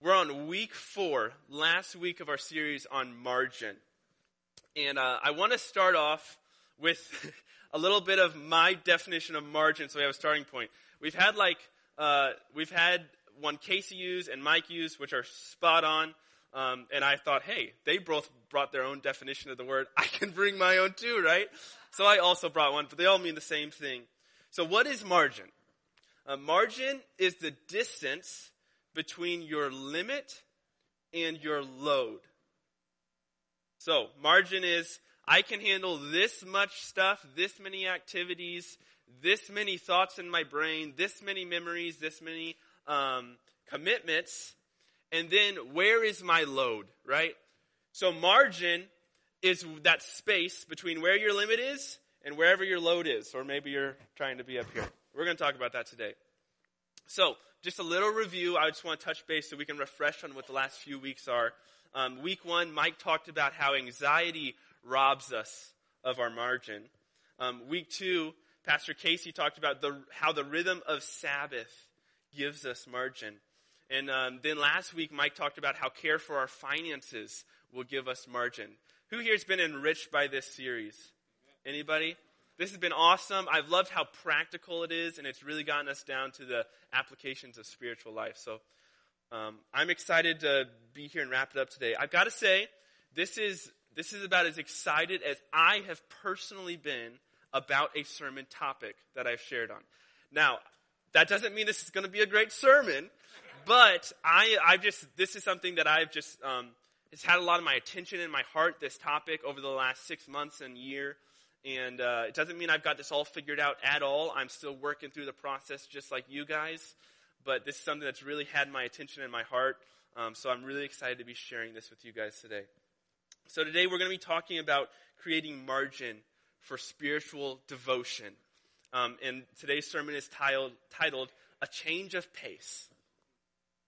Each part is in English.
We're on week four, last week of our series on margin. And uh, I want to start off with a little bit of my definition of margin so we have a starting point. We've had like, uh, we've had one Casey use and Mike use, which are spot on. Um, and I thought, hey, they both brought their own definition of the word. I can bring my own too, right? So I also brought one, but they all mean the same thing. So what is margin? Uh, margin is the distance between your limit and your load. So, margin is I can handle this much stuff, this many activities, this many thoughts in my brain, this many memories, this many um, commitments, and then where is my load, right? So, margin is that space between where your limit is and wherever your load is, or maybe you're trying to be up here. We're going to talk about that today. So, just a little review. I just want to touch base so we can refresh on what the last few weeks are. Um, week one, Mike talked about how anxiety robs us of our margin. Um, week two, Pastor Casey talked about the, how the rhythm of Sabbath gives us margin. And um, then last week, Mike talked about how care for our finances will give us margin. Who here has been enriched by this series? Anybody? This has been awesome. I've loved how practical it is, and it's really gotten us down to the applications of spiritual life. So um, I'm excited to be here and wrap it up today. I've got to say, this is this is about as excited as I have personally been about a sermon topic that I've shared on. Now, that doesn't mean this is going to be a great sermon, but I I just this is something that I've just um, it's had a lot of my attention in my heart. This topic over the last six months and year. And uh, it doesn't mean I've got this all figured out at all. I'm still working through the process just like you guys. But this is something that's really had my attention and my heart. Um, so I'm really excited to be sharing this with you guys today. So today we're going to be talking about creating margin for spiritual devotion. Um, and today's sermon is titled, titled A Change of Pace.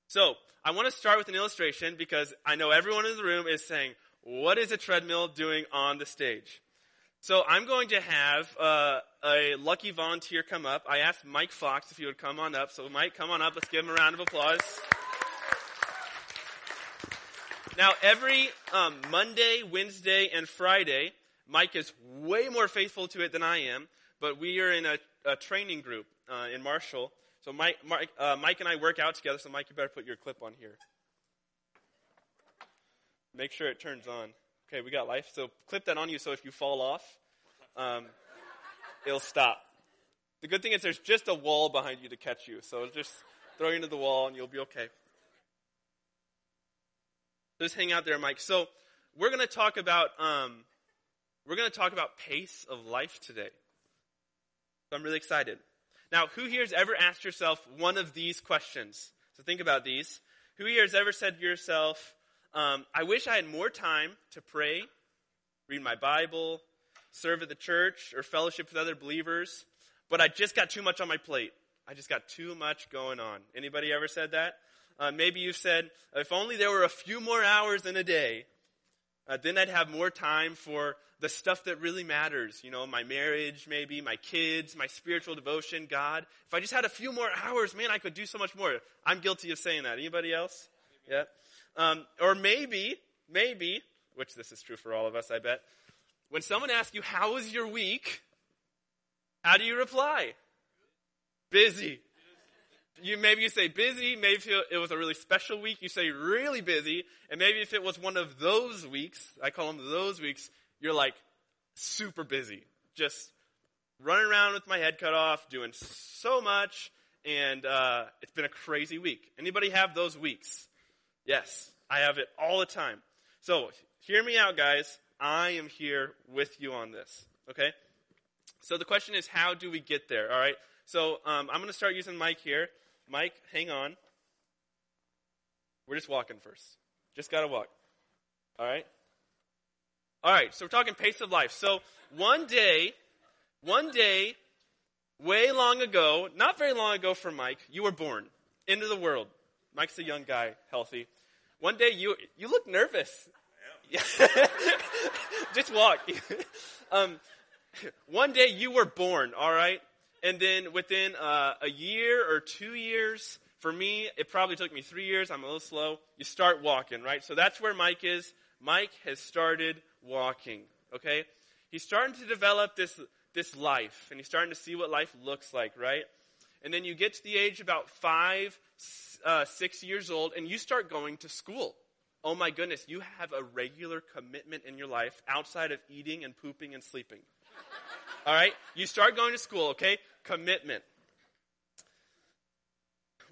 So I want to start with an illustration because I know everyone in the room is saying, what is a treadmill doing on the stage? So I'm going to have uh, a lucky volunteer come up. I asked Mike Fox if he would come on up. So Mike, come on up. Let's give him a round of applause. Now, every um, Monday, Wednesday, and Friday, Mike is way more faithful to it than I am. But we are in a, a training group uh, in Marshall. So Mike, Mike, uh, Mike and I work out together. So Mike, you better put your clip on here. Make sure it turns on. Okay, we got life. So clip that on you so if you fall off, um, it'll stop. The good thing is there's just a wall behind you to catch you. So just throw you into the wall and you'll be okay. Just hang out there, Mike. So we're going to talk about um, we're going to talk about pace of life today. So I'm really excited. Now, who here has ever asked yourself one of these questions? So think about these. Who here has ever said to yourself, um, I wish I had more time to pray, read my Bible, serve at the church, or fellowship with other believers, but I just got too much on my plate. I just got too much going on. Anybody ever said that? Uh, maybe you've said, if only there were a few more hours in a day, uh, then I'd have more time for the stuff that really matters. You know, my marriage, maybe, my kids, my spiritual devotion, God. If I just had a few more hours, man, I could do so much more. I'm guilty of saying that. Anybody else? Yeah. Um, or maybe, maybe, which this is true for all of us, I bet, when someone asks you, How was your week? How do you reply? Busy. You, maybe you say busy, maybe it was a really special week, you say really busy, and maybe if it was one of those weeks, I call them those weeks, you're like super busy. Just running around with my head cut off, doing so much, and uh, it's been a crazy week. Anybody have those weeks? Yes, I have it all the time. So, hear me out, guys. I am here with you on this. Okay? So, the question is, how do we get there? All right? So, um, I'm going to start using Mike here. Mike, hang on. We're just walking first. Just got to walk. All right? All right, so we're talking pace of life. So, one day, one day, way long ago, not very long ago for Mike, you were born into the world. Mike's a young guy, healthy. One day you you look nervous. Just walk. um, one day you were born, all right, and then within uh, a year or two years, For me, it probably took me three years. I'm a little slow. You start walking, right? So that's where Mike is. Mike has started walking, okay? He's starting to develop this, this life, and he's starting to see what life looks like, right? And then you get to the age about five, uh, six years old, and you start going to school. Oh my goodness, you have a regular commitment in your life outside of eating and pooping and sleeping. All right? You start going to school, okay? Commitment.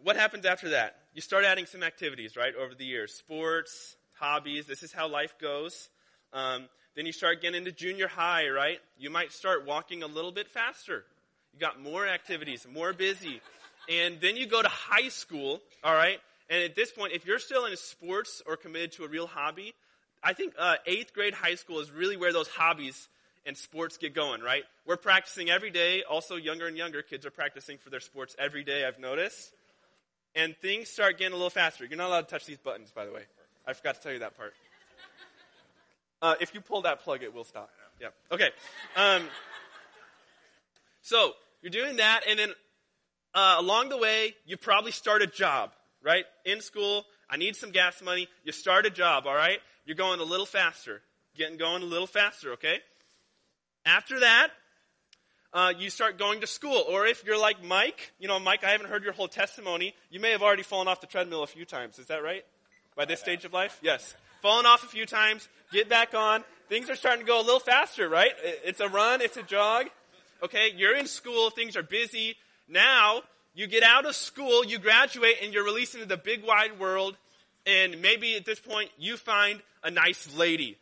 What happens after that? You start adding some activities, right, over the years sports, hobbies. This is how life goes. Um, then you start getting into junior high, right? You might start walking a little bit faster. You got more activities, more busy. And then you go to high school, all right? And at this point, if you're still in sports or committed to a real hobby, I think uh, eighth grade high school is really where those hobbies and sports get going, right? We're practicing every day. Also, younger and younger kids are practicing for their sports every day, I've noticed. And things start getting a little faster. You're not allowed to touch these buttons, by the way. I forgot to tell you that part. Uh, if you pull that plug, it will stop. Yeah. Okay. Um, so you're doing that, and then uh, along the way, you probably start a job, right? In school, I need some gas money. You start a job, all right? You're going a little faster, getting going a little faster, okay? After that, uh, you start going to school. Or if you're like Mike, you know, Mike, I haven't heard your whole testimony. You may have already fallen off the treadmill a few times. Is that right? By this stage of life? Yes. Fallen off a few times, get back on. Things are starting to go a little faster, right? It's a run, it's a jog. Okay, you're in school, things are busy. Now, you get out of school, you graduate, and you're released into the big wide world. And maybe at this point, you find a nice lady.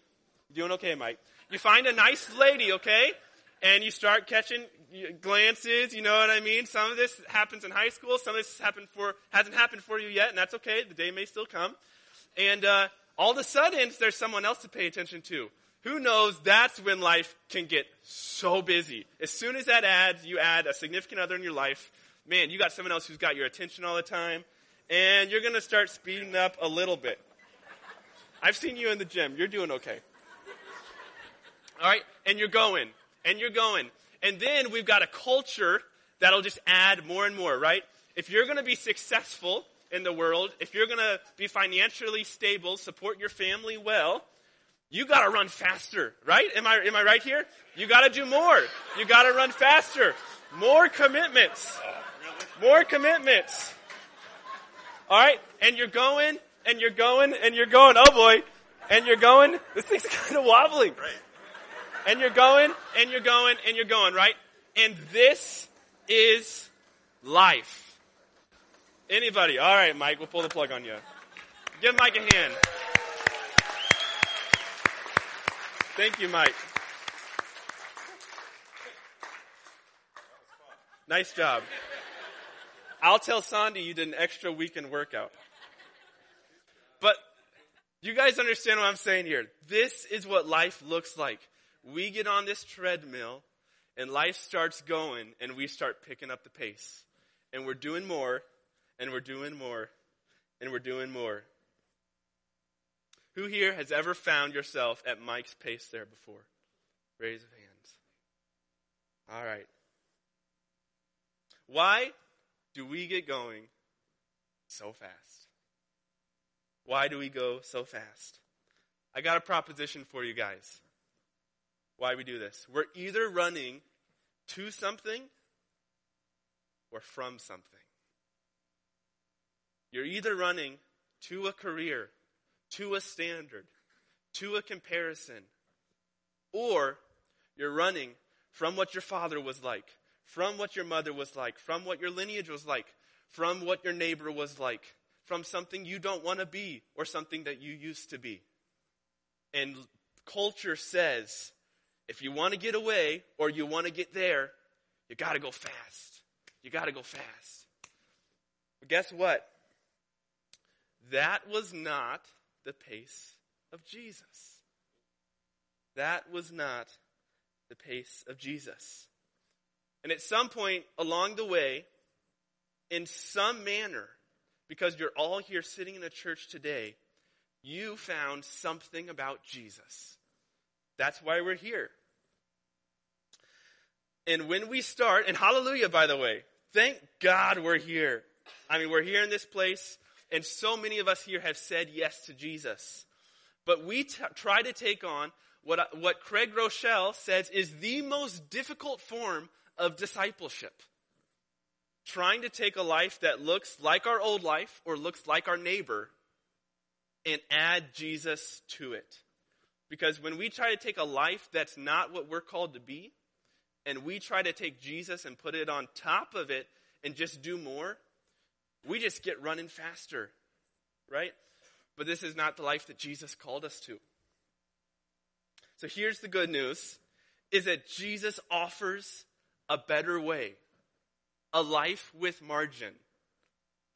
Doing okay, Mike? You find a nice lady, okay? And you start catching glances, you know what I mean? Some of this happens in high school, some of this happened for, hasn't happened for you yet, and that's okay. The day may still come. And uh, all of a sudden, there's someone else to pay attention to. Who knows? That's when life can get so busy. As soon as that adds, you add a significant other in your life, man, you got someone else who's got your attention all the time, and you're going to start speeding up a little bit. I've seen you in the gym. You're doing okay. All right? And you're going. And you're going. And then we've got a culture that'll just add more and more, right? If you're going to be successful in the world, if you're going to be financially stable, support your family well, you got to run faster, right? Am I, am I right here? You got to do more. You got to run faster. More commitments. More commitments. All right? And you're going, and you're going, and you're going. Oh boy. And you're going. This thing's kind of wobbling. And you're going, and you're going, and you're going, right? And this is life. Anybody? All right, Mike, we'll pull the plug on you. Give Mike a hand. Thank you, Mike. Nice job. I'll tell Sandy you did an extra weekend workout. But you guys understand what I'm saying here? This is what life looks like we get on this treadmill and life starts going and we start picking up the pace. And we're doing more and we're doing more and we're doing more. Who here has ever found yourself at Mike's pace there before? Raise of hands. All right. Why do we get going so fast? Why do we go so fast? I got a proposition for you guys why we do this. We're either running to something or from something. You're either running to a career, to a standard, to a comparison, or you're running from what your father was like, from what your mother was like, from what your lineage was like, from what your neighbor was like, from something you don't want to be or something that you used to be. And culture says if you want to get away or you want to get there, you got to go fast. You got to go fast. But guess what? That was not the pace of Jesus. That was not the pace of Jesus. And at some point along the way, in some manner, because you're all here sitting in a church today, you found something about Jesus. That's why we're here. And when we start, and hallelujah, by the way, thank God we're here. I mean, we're here in this place, and so many of us here have said yes to Jesus. But we t- try to take on what, uh, what Craig Groeschel says is the most difficult form of discipleship. Trying to take a life that looks like our old life or looks like our neighbor and add Jesus to it. Because when we try to take a life that's not what we're called to be, and we try to take Jesus and put it on top of it and just do more, we just get running faster, right? But this is not the life that Jesus called us to. So here's the good news is that Jesus offers a better way, a life with margin,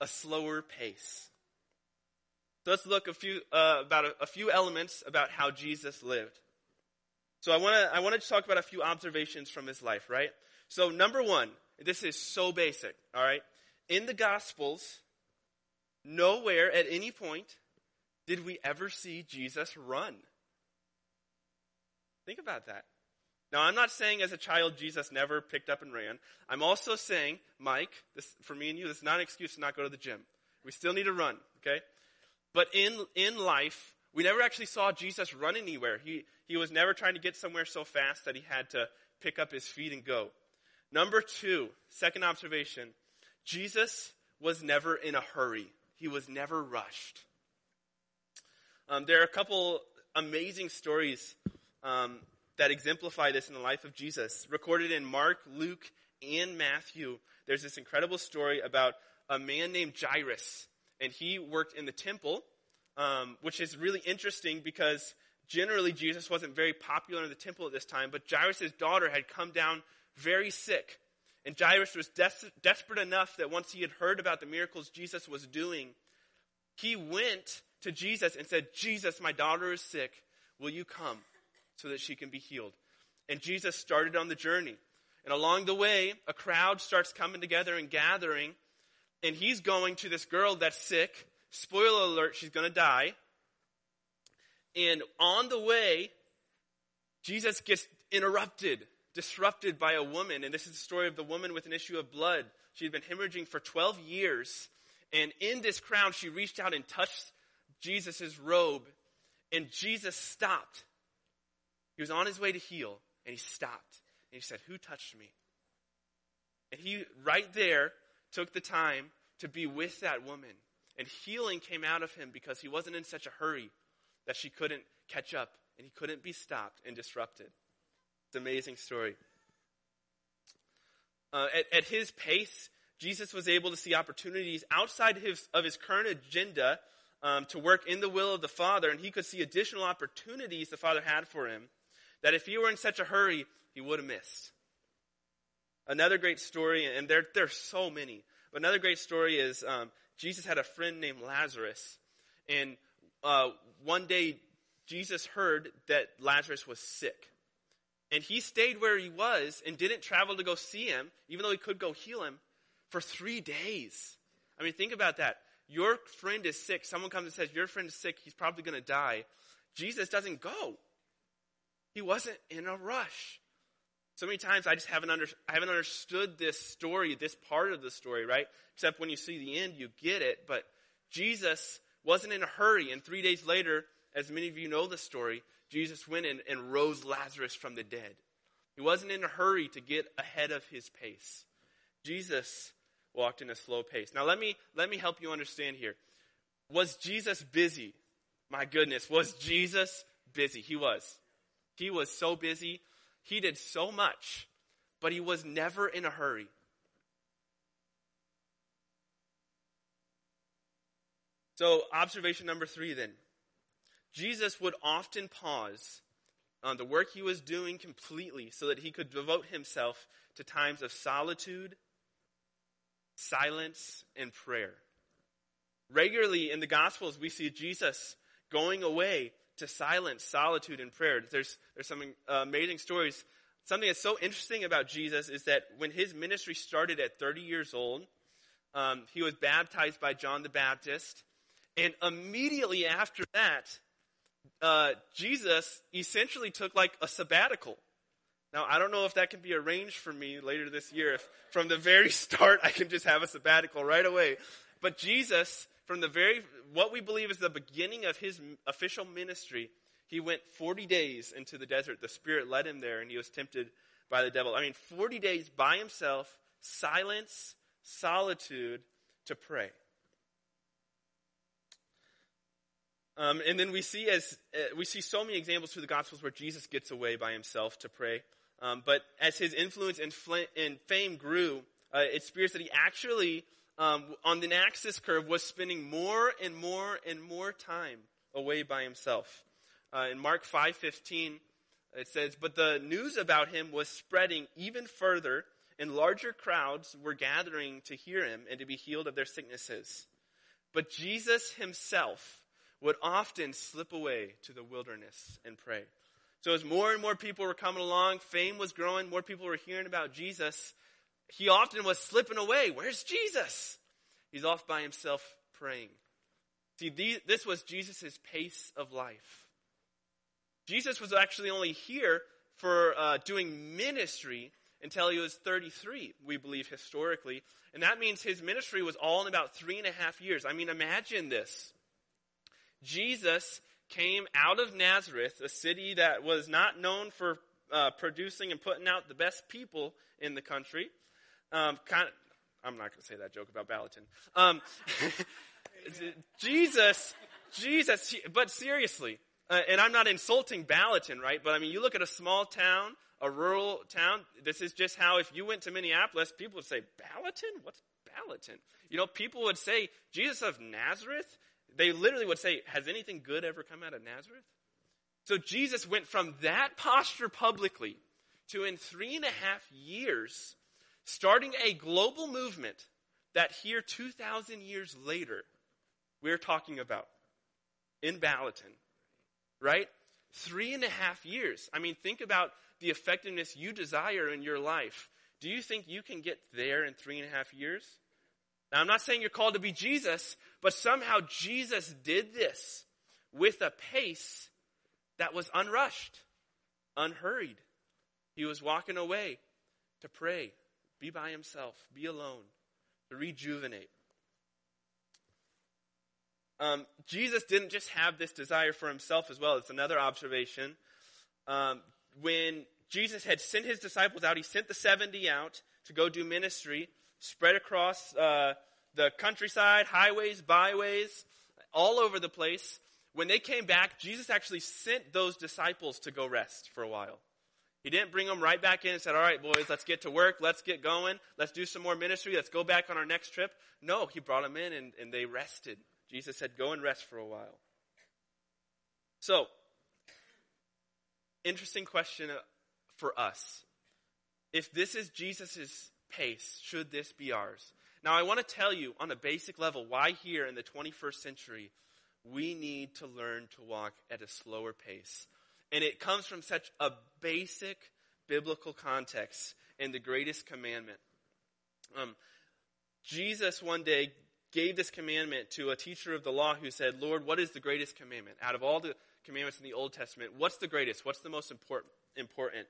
a slower pace. So let's look a few, uh, about a, a few elements about how Jesus lived. So I want to I want to talk about a few observations from his life, right? So number 1, this is so basic, all right? In the gospels, nowhere at any point did we ever see Jesus run. Think about that. Now, I'm not saying as a child Jesus never picked up and ran. I'm also saying, Mike, this, for me and you, this is not an excuse to not go to the gym. We still need to run, okay? But in, in life, we never actually saw Jesus run anywhere. He, he was never trying to get somewhere so fast that he had to pick up his feet and go. Number two, second observation Jesus was never in a hurry, he was never rushed. Um, there are a couple amazing stories um, that exemplify this in the life of Jesus. Recorded in Mark, Luke, and Matthew, there's this incredible story about a man named Jairus and he worked in the temple, um, which is really interesting because generally Jesus wasn't very popular in the temple at this time, but Jairus' daughter had come down very sick. And Jairus was des- desperate enough that once he had heard about the miracles Jesus was doing, he went to Jesus and said, Jesus, my daughter is sick. Will you come so that she can be healed? And Jesus started on the journey. And along the way, a crowd starts coming together and gathering and he's going to this girl that's sick. Spoiler alert, she's going to die. And on the way, Jesus gets interrupted, disrupted by a woman. And this is the story of the woman with an issue of blood. She had been hemorrhaging for 12 years. And in this crowd, she reached out and touched Jesus' robe. And Jesus stopped. He was on his way to heal, and he stopped. And he said, Who touched me? And he, right there, took the time to be with that woman. And healing came out of him because he wasn't in such a hurry that she couldn't catch up and he couldn't be stopped and disrupted. It's an amazing story. Uh, at, at, his pace, Jesus was able to see opportunities outside his, of his current agenda um, to work in the will of the Father, and he could see additional opportunities the Father had for him that if he were in such a hurry, he would have missed. Another great story, and there, there are so many, but another great story is um, Jesus had a friend named Lazarus. And uh, one day, Jesus heard that Lazarus was sick. And he stayed where he was and didn't travel to go see him, even though he could go heal him, for three days. I mean, think about that. Your friend is sick. Someone comes and says, Your friend is sick. He's probably going to die. Jesus doesn't go. He wasn't in a rush. So many times I just haven't, under, I haven't understood this story, this part of the story, right? Except when you see the end, you get it. But Jesus wasn't in a hurry. And three days later, as many of you know the story, Jesus went in and rose Lazarus from the dead. He wasn't in a hurry to get ahead of his pace. Jesus walked in a slow pace. Now let me let me help you understand here. Was Jesus busy? My goodness, was Jesus busy? He was. He was so busy he did so much, but he was never in a hurry. So, observation number three then. Jesus would often pause on the work he was doing completely so that he could devote himself to times of solitude, silence, and prayer. Regularly in the Gospels, we see Jesus going away to silence, solitude, and prayer. There's, there's some uh, amazing stories. Something that's so interesting about Jesus is that when his ministry started at 30 years old, um, he was baptized by John the Baptist. And immediately after that, uh, Jesus essentially took like a sabbatical. Now, I don't know if that can be arranged for me later this year. If from the very start I can just have a sabbatical right away. But Jesus, from the very, what we believe is the beginning of his official ministry, he went 40 days into the desert. The Spirit led him there and he was tempted by the devil. I mean, 40 days by himself, silence, solitude to pray. Um, and then we see as uh, we see so many examples through the Gospels where Jesus gets away by himself to pray. Um, but as his influence and, fl- and fame grew, uh, it appears that he actually, um, on the axis curve, was spending more and more and more time away by himself. Uh, in Mark 5:15, it says, "But the news about him was spreading even further, and larger crowds were gathering to hear him and to be healed of their sicknesses. But Jesus himself would often slip away to the wilderness and pray." So as more and more people were coming along, fame was growing, more people were hearing about Jesus, he often was slipping away. Where's Jesus? He's off by himself praying. See, this was Jesus' pace of life. Jesus was actually only here for uh, doing ministry until he was 33, we believe historically. And that means his ministry was all in about three and a half years. I mean, imagine this. Jesus came out of Nazareth, a city that was not known for uh, producing and putting out the best people in the country. Um, kind of, I'm not going to say that joke about Balaton. Um, Jesus, Jesus, but seriously, uh, and I'm not insulting Balaton, right? But I mean, you look at a small town, a rural town. This is just how if you went to Minneapolis, people would say, Balaton? What's Balaton? You know, people would say, Jesus of Nazareth? They literally would say, Has anything good ever come out of Nazareth? So Jesus went from that posture publicly to in three and a half years, starting a global movement that here 2,000 years later, we're talking about in Balaton, right? Three and a half years. I mean, think about the effectiveness you desire in your life. Do you think you can get there in three and a half years? Now, I'm not saying you're called to be Jesus, but somehow Jesus did this with a pace that was unrushed, unhurried. He was walking away to pray, be by himself, be alone, to rejuvenate. Um, Jesus didn't just have this desire for himself as well. It's another observation. Um, when Jesus had sent his disciples out, he sent the 70 out to go do ministry spread across uh, the countryside, highways, byways, all over the place. When they came back, Jesus actually sent those disciples to go rest for a while. He didn't bring them right back in and said, All right, boys, let's get to work. Let's get going. Let's do some more ministry. Let's go back on our next trip. No, he brought them in and, and they rested. Jesus said, Go and rest for a while. So, interesting question for us. If this is Jesus' pace, should this be ours? Now, I want to tell you on a basic level why here in the 21st century we need to learn to walk at a slower pace. And it comes from such a basic biblical context in the greatest commandment. Um, Jesus one day gave this commandment to a teacher of the law who said, Lord, what is the greatest commandment? Out of all the commandments in the Old Testament, what's the greatest? What's the most important? important?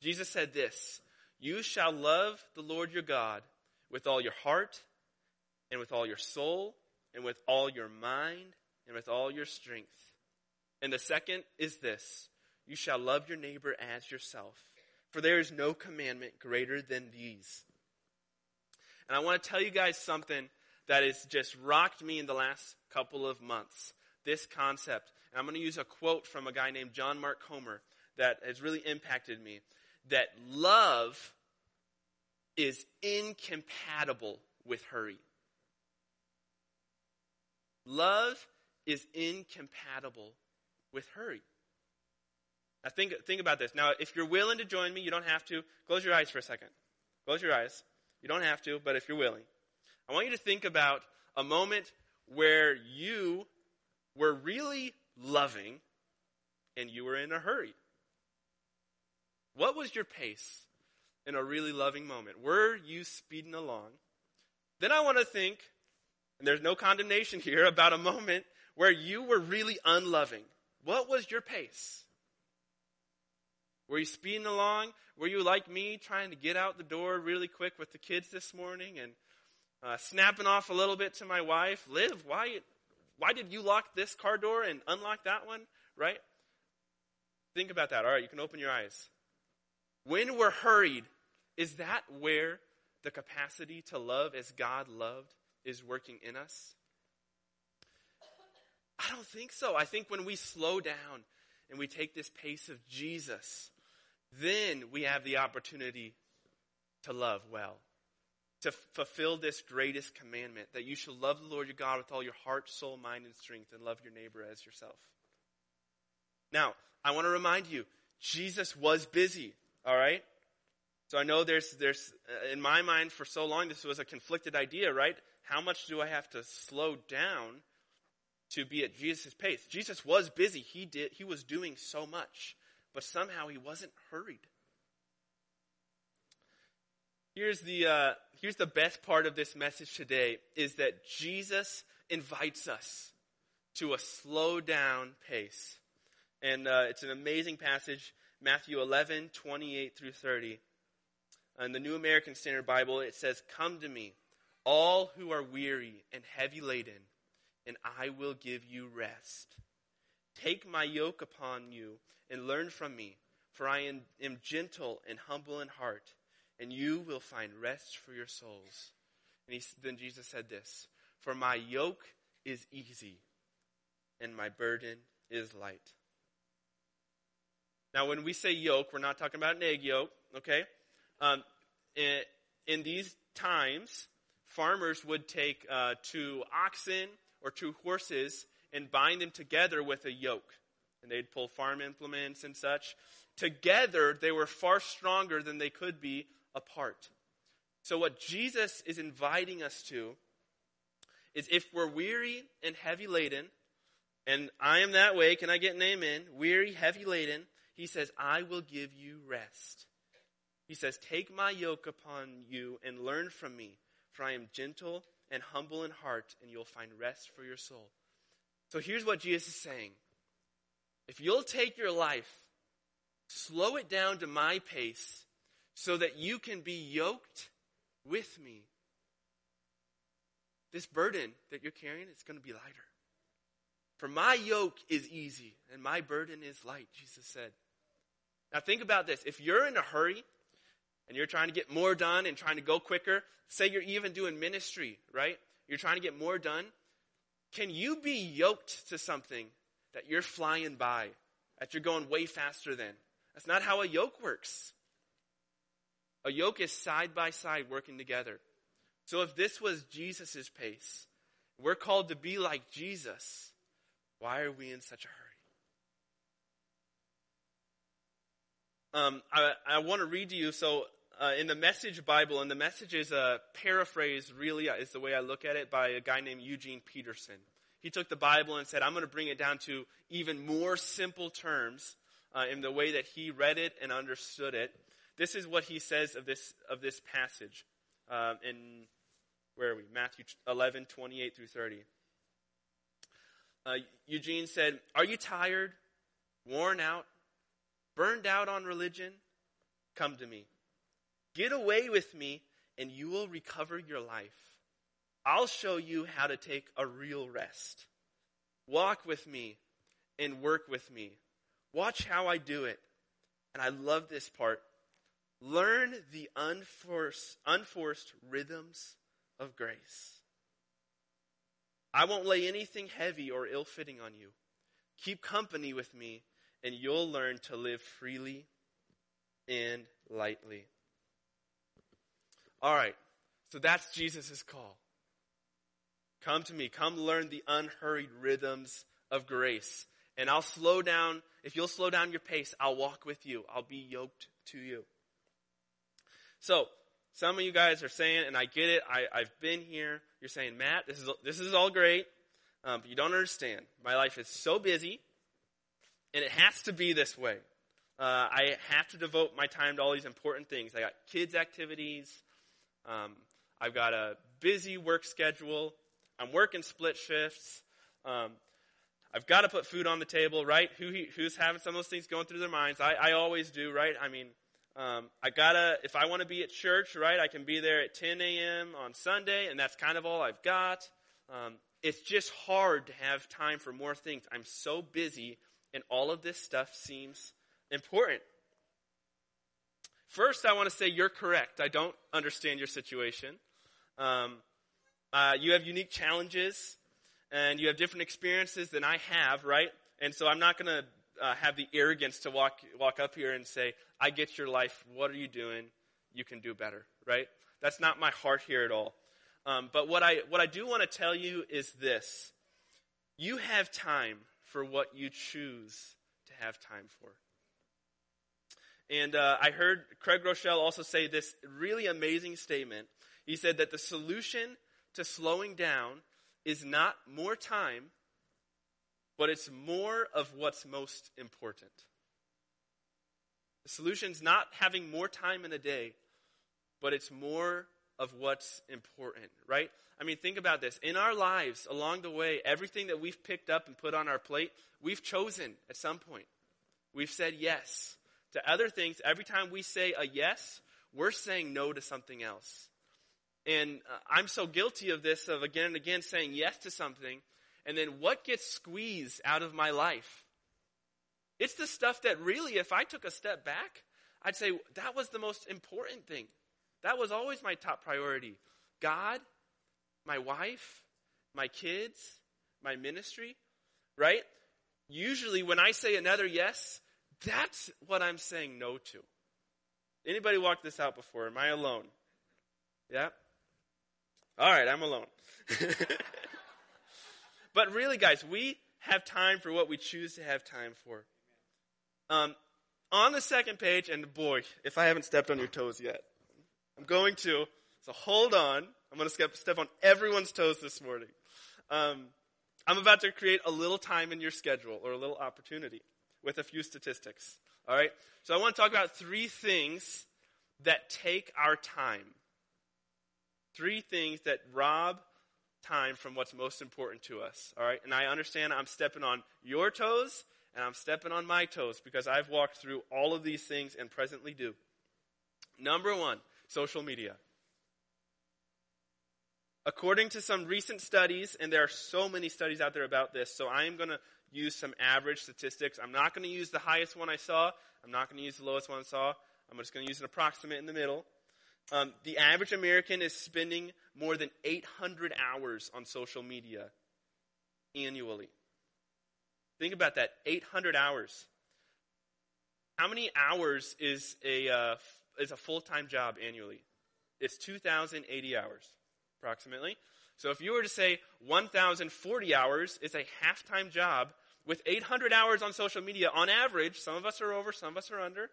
Jesus said this You shall love the Lord your God with all your heart, and with all your soul, and with all your mind, and with all your strength. And the second is this you shall love your neighbor as yourself. For there is no commandment greater than these. And I want to tell you guys something that has just rocked me in the last couple of months. This concept. And I'm going to use a quote from a guy named John Mark Comer that has really impacted me. That love is incompatible with hurry. Love is incompatible with hurry. Now think, think about this. Now, if you're willing to join me, you don't have to. Close your eyes for a second. Close your eyes. You don't have to, but if you're willing. I want you to think about a moment where you were really loving and you were in a hurry. What was your pace in a really loving moment? Were you speeding along? Then I want to think, and there's no condemnation here, about a moment where you were really unloving. What was your pace? Were you speeding along? Were you like me, trying to get out the door really quick with the kids this morning and uh, snapping off a little bit to my wife? Liv, why, why did you lock this car door and unlock that one? Right? Think about that. All right, you can open your eyes. When we're hurried, is that where the capacity to love as God loved is working in us? I don't think so. I think when we slow down and we take this pace of Jesus, then we have the opportunity to love well, to f- fulfill this greatest commandment that you shall love the Lord your God with all your heart, soul, mind, and strength, and love your neighbor as yourself. Now, I want to remind you, Jesus was busy, all right? So I know there's, there's, uh, in my mind for so long, this was a conflicted idea, right? How much do I have to slow down to be at Jesus' pace. Jesus was busy. He did, he was doing so much, but somehow he wasn't hurried. Here's the, uh, here's the best part of this message today is that Jesus invites us to a slow down pace. And uh, it's an amazing passage, Matthew 11, 28 through 30. In the New American Standard Bible, it says, Come to me, all who are weary and heavy laden and I will give you rest. Take my yoke upon you and learn from me, for I am, am, gentle and humble in heart, and you will find rest for your souls. And he, then Jesus said this For my yoke is easy, and my burden is light. Now, when we say yoke, we're not talking about an egg yolk, okay? Um, in, in, these times, farmers would take uh, two oxen or two horses and bind them together with a yoke. And they'd pull farm implements and such. Together, they were far stronger than they could be apart. So, what Jesus is inviting us to is if we're weary and heavy laden, and I am that way, can I get an amen? Weary, heavy laden, he says, I will give you rest. He says, Take my yoke upon you and learn from me, for I am gentle and humble in heart, and you'll find rest for your soul. So here's what Jesus is saying If you'll take your life, slow it down to my pace, so that you can be yoked with me, this burden that you're carrying is going to be lighter. For my yoke is easy and my burden is light, Jesus said. Now think about this. If you're in a hurry and you're trying to get more done and trying to go quicker, say you're even doing ministry, right? You're trying to get more done. Can you be yoked to something that you're flying by, that you're going way faster than? That's not how a yoke works. A yoke is side by side working together. So if this was Jesus' pace, we're called to be like Jesus, why are we in such a hurry? Um, I, I want to read to you. So, uh, in the Message Bible, and the message is a paraphrase, really, is the way I look at it, by a guy named Eugene Peterson. He took the Bible and said, I'm going to bring it down to even more simple terms uh, in the way that he read it and understood it. This is what he says of this, of this passage uh, in, where are we? Matthew 11, 28 through 30. Uh, Eugene said, Are you tired, worn out, burned out on religion, come to me. Get away with me, and you will recover your life. I'll show you how to take a real rest. Walk with me and work with me. Watch how I do it. And I love this part. Learn the unforced, unforced rhythms of grace. I won't lay anything heavy or ill fitting on you. Keep company with me and you'll learn to live freely and lightly. All right, so that's Jesus' call. Come to me. Come learn the unhurried rhythms of grace. And I'll slow down. If you'll slow down your pace, I'll walk with you. I'll be yoked to you. So, some of you guys are saying, and I get it, I, have been here. You're saying, Matt, this is, this is all great, um, but you don't understand. My life is so busy. And it has to be this way. Uh, I have to devote my time to all these important things. I got kids' activities. Um, I've got a busy work schedule. I'm working split shifts. Um, I've got to put food on the table, right? Who, who's having some of those things going through their minds? I, I always do, right? I mean, um, I gotta, if I want to be at church, right, I can be there at 10 a.m. on Sunday, and that's kind of all I've got. Um, it's just hard to have time for more things. I'm so busy, and all of this stuff seems important. First, I want to say you're correct. I don't understand your situation. Um, uh, you have unique challenges, and you have different experiences than I have, right? And so I'm not going to uh, have the arrogance to walk walk up here and say, "I get your life. What are you doing? You can do better." Right? That's not my heart here at all. Um, but what I what I do want to tell you is this: you have time for what you choose to have time for. And uh, I heard Craig Groeschel also say this really amazing statement. He said that the solution to slowing down is not more time, but it's more of what's most important. The solution's not having more time in a day, but it's more of what's important, right? I mean, think about this. In our lives, along the way, everything that we've picked up and put on our plate, we've chosen at some point. We've said yes to other things. Every time we say a yes, we're saying no to something else. And uh, I'm so guilty of this, of again and again saying yes to something, and then what gets squeezed out of my life? It's the stuff that really, if I took a step back, I'd say that was the most important thing. That was always my top priority. God, my wife, my kids, my ministry, right? Usually when I say another yes, that's what I'm saying no to. Anybody walk this out before? Am I alone? Yeah? All right, I'm alone. but really, guys, we have time for what we choose to have time for. Um, on the second page, and boy, if I haven't stepped on your toes yet, I'm going to. So hold on. I'm going to step, on everyone's toes this morning. Um, I'm about to create a little time in your schedule or a little opportunity with a few statistics. All right? So I want to talk about three things that take our time. Three things that rob time from what's most important to us. All right? And I understand I'm stepping on your toes and I'm stepping on my toes because I've walked through all of these things and presently do. Number one, social media. According to some recent studies, and there are so many studies out there about this, so I am going to use some average statistics. I'm not going to use the highest one I saw. I'm not going to use the lowest one I saw. I'm just going to use an approximate in the middle. Um, the average American is spending more than 800 hours on social media annually. Think about that 800 hours. How many hours is a, uh, is a full time job annually? It's 2,080 hours, approximately. So if you were to say 1,040 hours is a half time job, with 800 hours on social media on average, some of us are over, some of us are under,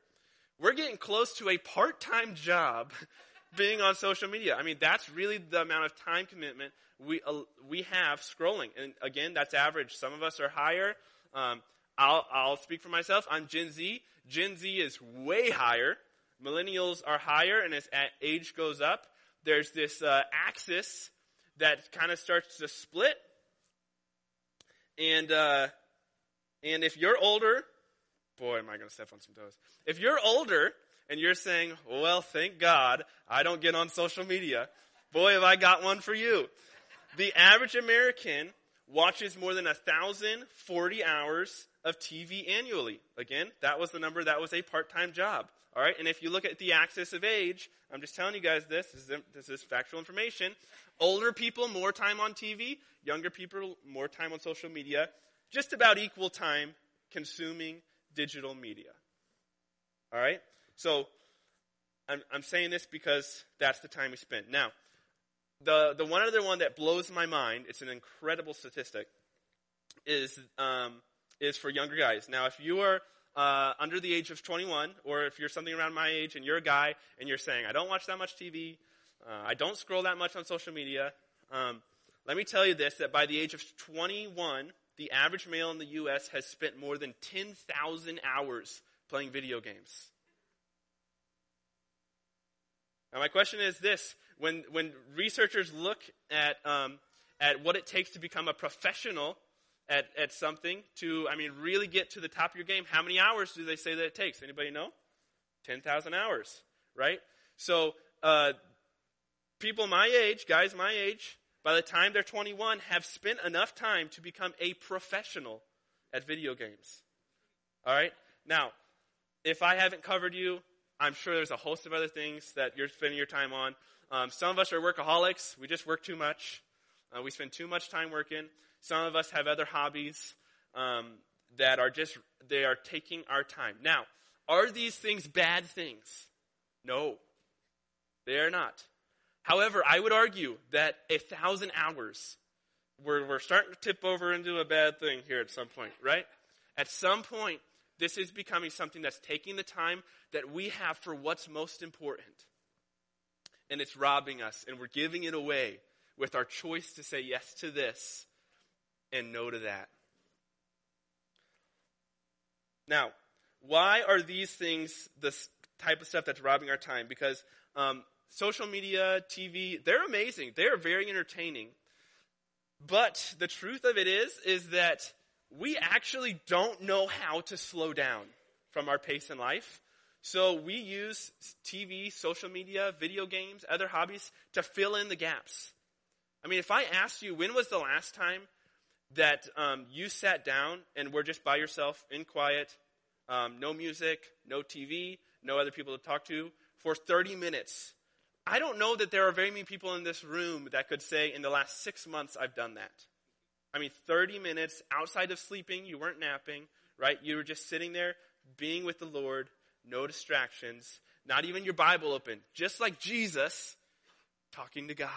we're getting close to a part time job being on social media. I mean, that's really the amount of time commitment we, uh, we have scrolling. And again, that's average. Some of us are higher. Um, I'll, I'll speak for myself. I'm Gen Z. Gen Z is way higher. Millennials are higher, and as age goes up, there's this uh, axis that kind of starts to split. And uh, and if you're older, boy, am I going to step on some toes. If you're older and you're saying, well, thank God I don't get on social media, boy, have I got one for you. The average American watches more than 1,040 hours of TV annually. Again, that was the number, that was a part time job. All right, and if you look at the axis of age, I'm just telling you guys this, this is, this is factual information. Older people, more time on TV. Younger people, more time on social media just about equal time consuming digital media. All right? So I'm, I'm saying this because that's the time we spend. Now, the, the one other one that blows my mind, it's an incredible statistic, is, um, is for younger guys. Now, if you are uh, under the age of 21, or if you're something around my age and you're a guy and you're saying, I don't watch that much TV, uh, I don't scroll that much on social media, um, let me tell you this that by the age of 21, the average male in the U.S. has spent more than 10,000 hours playing video games. Now, my question is this when, when researchers look at, um, at what it takes to become a professional at, at something to, I mean, really get to the top of your game, how many hours do they say that it takes? Anybody know? 10,000 hours, right? So, uh, people my age, guys my age, by the time they're 21, have spent enough time to become a professional at video games. All right? Now, if I haven't covered you, I'm sure there's a host of other things that you're spending your time on. Um, some of us are workaholics. We just work too much. Uh, we spend too much time working. Some of us have other hobbies um, that are just, they are taking our time. Now, are these things bad things? No, they are not. However, I would argue that a thousand hours, we're, we're starting to tip over into a bad thing here at some point, right? At some point, this is becoming something that's taking the time that we have for what's most important. And it's robbing us, and we're giving it away with our choice to say yes to this and no to that. Now, why are these things the type of stuff that's robbing our time? Because um, social media, TV, they're amazing. They're very entertaining. But the truth of it is, is that we actually don't know how to slow down from our pace in life. So we use TV, social media, video games, other hobbies to fill in the gaps. I mean, if I asked you, when was the last time that um, you sat down and were just by yourself in quiet, um, no music, no TV, no other people to talk to, for 30 minutes I don't know that there are very many people in this room that could say, in the last six months, I've done that. I mean, 30 minutes outside of sleeping, you weren't napping, right? You were just sitting there being with the Lord, no distractions, not even your Bible open, just like Jesus talking to God.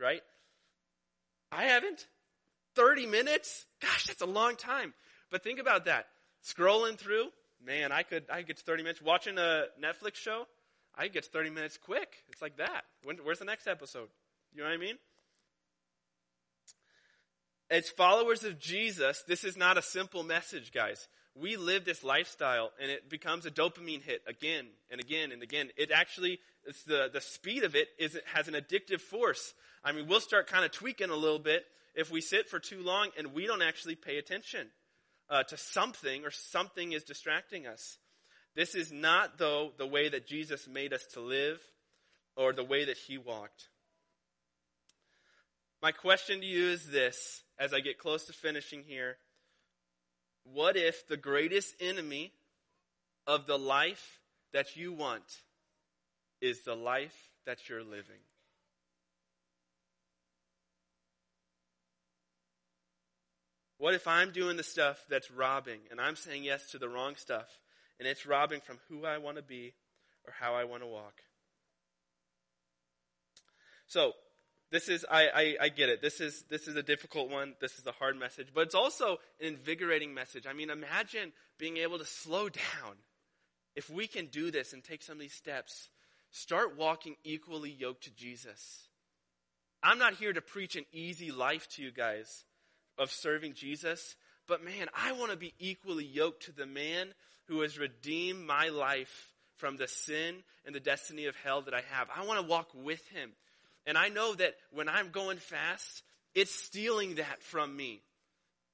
Right? I haven't. 30 minutes? Gosh, that's a long time. But think about that. Scrolling through, man, I could I could get to 30 minutes watching a Netflix show. I could get 30 minutes quick. It's like that. When, where's the next episode? You know what I mean? As followers of Jesus, this is not a simple message, guys. We live this lifestyle and it becomes a dopamine hit again and again and again. It actually, it's the, the speed of it is it has an addictive force. I mean, we'll start kind of tweaking a little bit if we sit for too long and we don't actually pay attention uh, to something or something is distracting us. This is not, though, the way that Jesus made us to live or the way that he walked. My question to you is this as I get close to finishing here. What if the greatest enemy of the life that you want is the life that you're living? What if I'm doing the stuff that's robbing and I'm saying yes to the wrong stuff? and it's robbing from who I want to be or how I want to walk. So, this is I, I, I, get it. This is this is a difficult one. This is a hard message, but it's also an invigorating message. I mean, imagine being able to slow down. If we can do this and take some of these steps, start walking equally yoked to Jesus. I'm not here to preach an easy life to you guys of serving Jesus, but man, I want to be equally yoked to the man who has redeemed my life from the sin and the destiny of hell that I have. I want to walk with him. And I know that when I'm going fast, it's stealing that from me.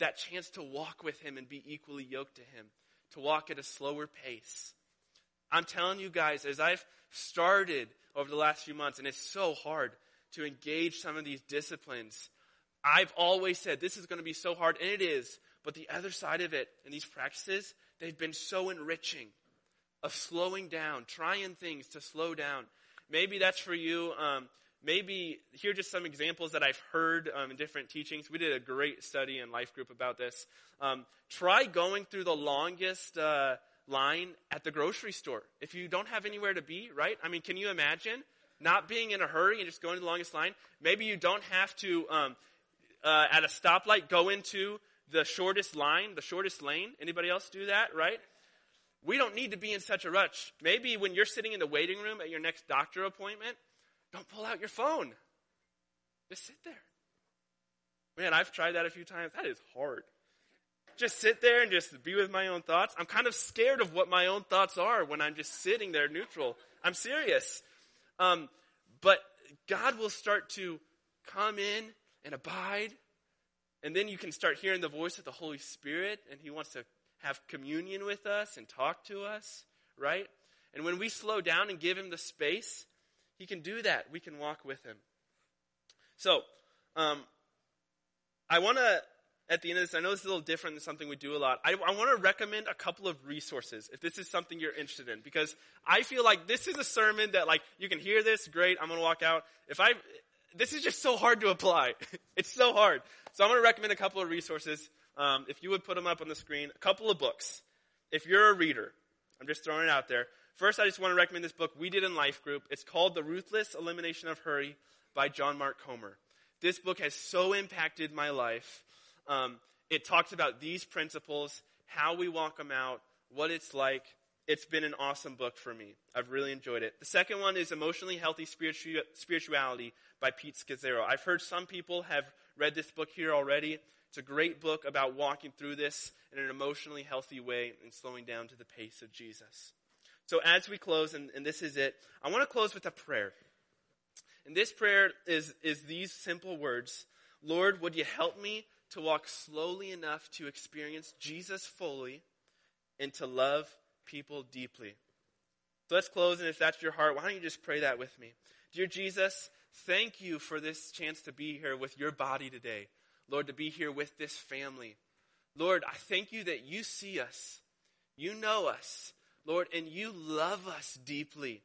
That chance to walk with him and be equally yoked to him, to walk at a slower pace. I'm telling you guys, as I've started over the last few months, and it's so hard to engage some of these disciplines, I've always said this is going to be so hard, and it is. But the other side of it, and these practices, they've been so enriching of slowing down, trying things to slow down. Maybe that's for you. Um, maybe here are just some examples that I've heard um, in different teachings. We did a great study in life group about this. Um, try going through the longest uh, line at the grocery store if you don't have anywhere to be. Right? I mean, can you imagine not being in a hurry and just going to the longest line? Maybe you don't have to um, uh, at a stoplight go into the shortest line, the shortest lane. Anybody else do that, right? We don't need to be in such a rush. Maybe when you're sitting in the waiting room at your next doctor appointment, don't pull out your phone. Just sit there. Man, I've tried that a few times. That is hard. Just sit there and just be with my own thoughts. I'm kind of scared of what my own thoughts are when I'm just sitting there neutral. I'm serious. Um, but God will start to come in and abide And then you can start hearing the voice of the Holy Spirit, and He wants to have communion with us and talk to us, right? And when we slow down and give Him the space, He can do that. We can walk with Him. So, um, I want to, at the end of this, I know this is a little different than something we do a lot. I, I want to recommend a couple of resources if this is something you're interested in, because I feel like this is a sermon that, like, you can hear this, great, I'm going to walk out. If I, this is just so hard to apply. it's so hard. So I'm going to recommend a couple of resources. Um, if you would put them up on the screen, a couple of books. If you're a reader, I'm just throwing it out there. First, I just want to recommend this book we did in Life Group. It's called The Ruthless Elimination of Hurry by John Mark Comer. This book has so impacted my life. Um, it talks about these principles, how we walk them out, what it's like. It's been an awesome book for me. I've really enjoyed it. The second one is Emotionally Healthy Spiritu- Spirituality by Pete Scazzero. I've heard some people have read this book here already. It's a great book about walking through this in an emotionally healthy way and slowing down to the pace of Jesus. So as we close, and, and this is it, I want to close with a prayer. And this prayer is, is these simple words Lord, would you help me to walk slowly enough to experience Jesus fully and to love people deeply? So let's close, and if that's your heart, why don't you just pray that with me? Dear Jesus, thank you for this chance to be here with your body today. Lord, to be here with this family. Lord, I thank you that you see us, you know us, Lord, and you love us deeply.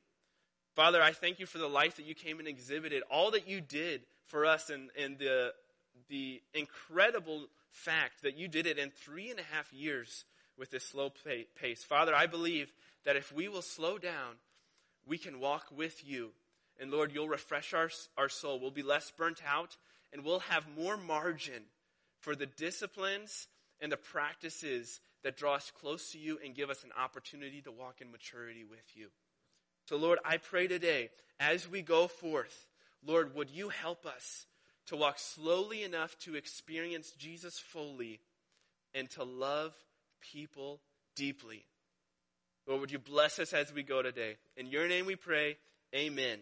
Father, I thank you for the life that you came and exhibited, all that you did for us, and, and the, the incredible fact that you did it in three and a half years with this slow pace. Father, I believe that if we will slow down, we can walk with you. And Lord, you'll refresh our, our soul. We'll be less burnt out, and we'll have more margin for the disciplines and the practices that draw us close to you and give us an opportunity to walk in maturity with you. So, Lord, I pray today, as we go forth, Lord, would you help us to walk slowly enough to experience Jesus fully and to love people deeply? Lord, would you bless us as we go today? In your name we pray, amen.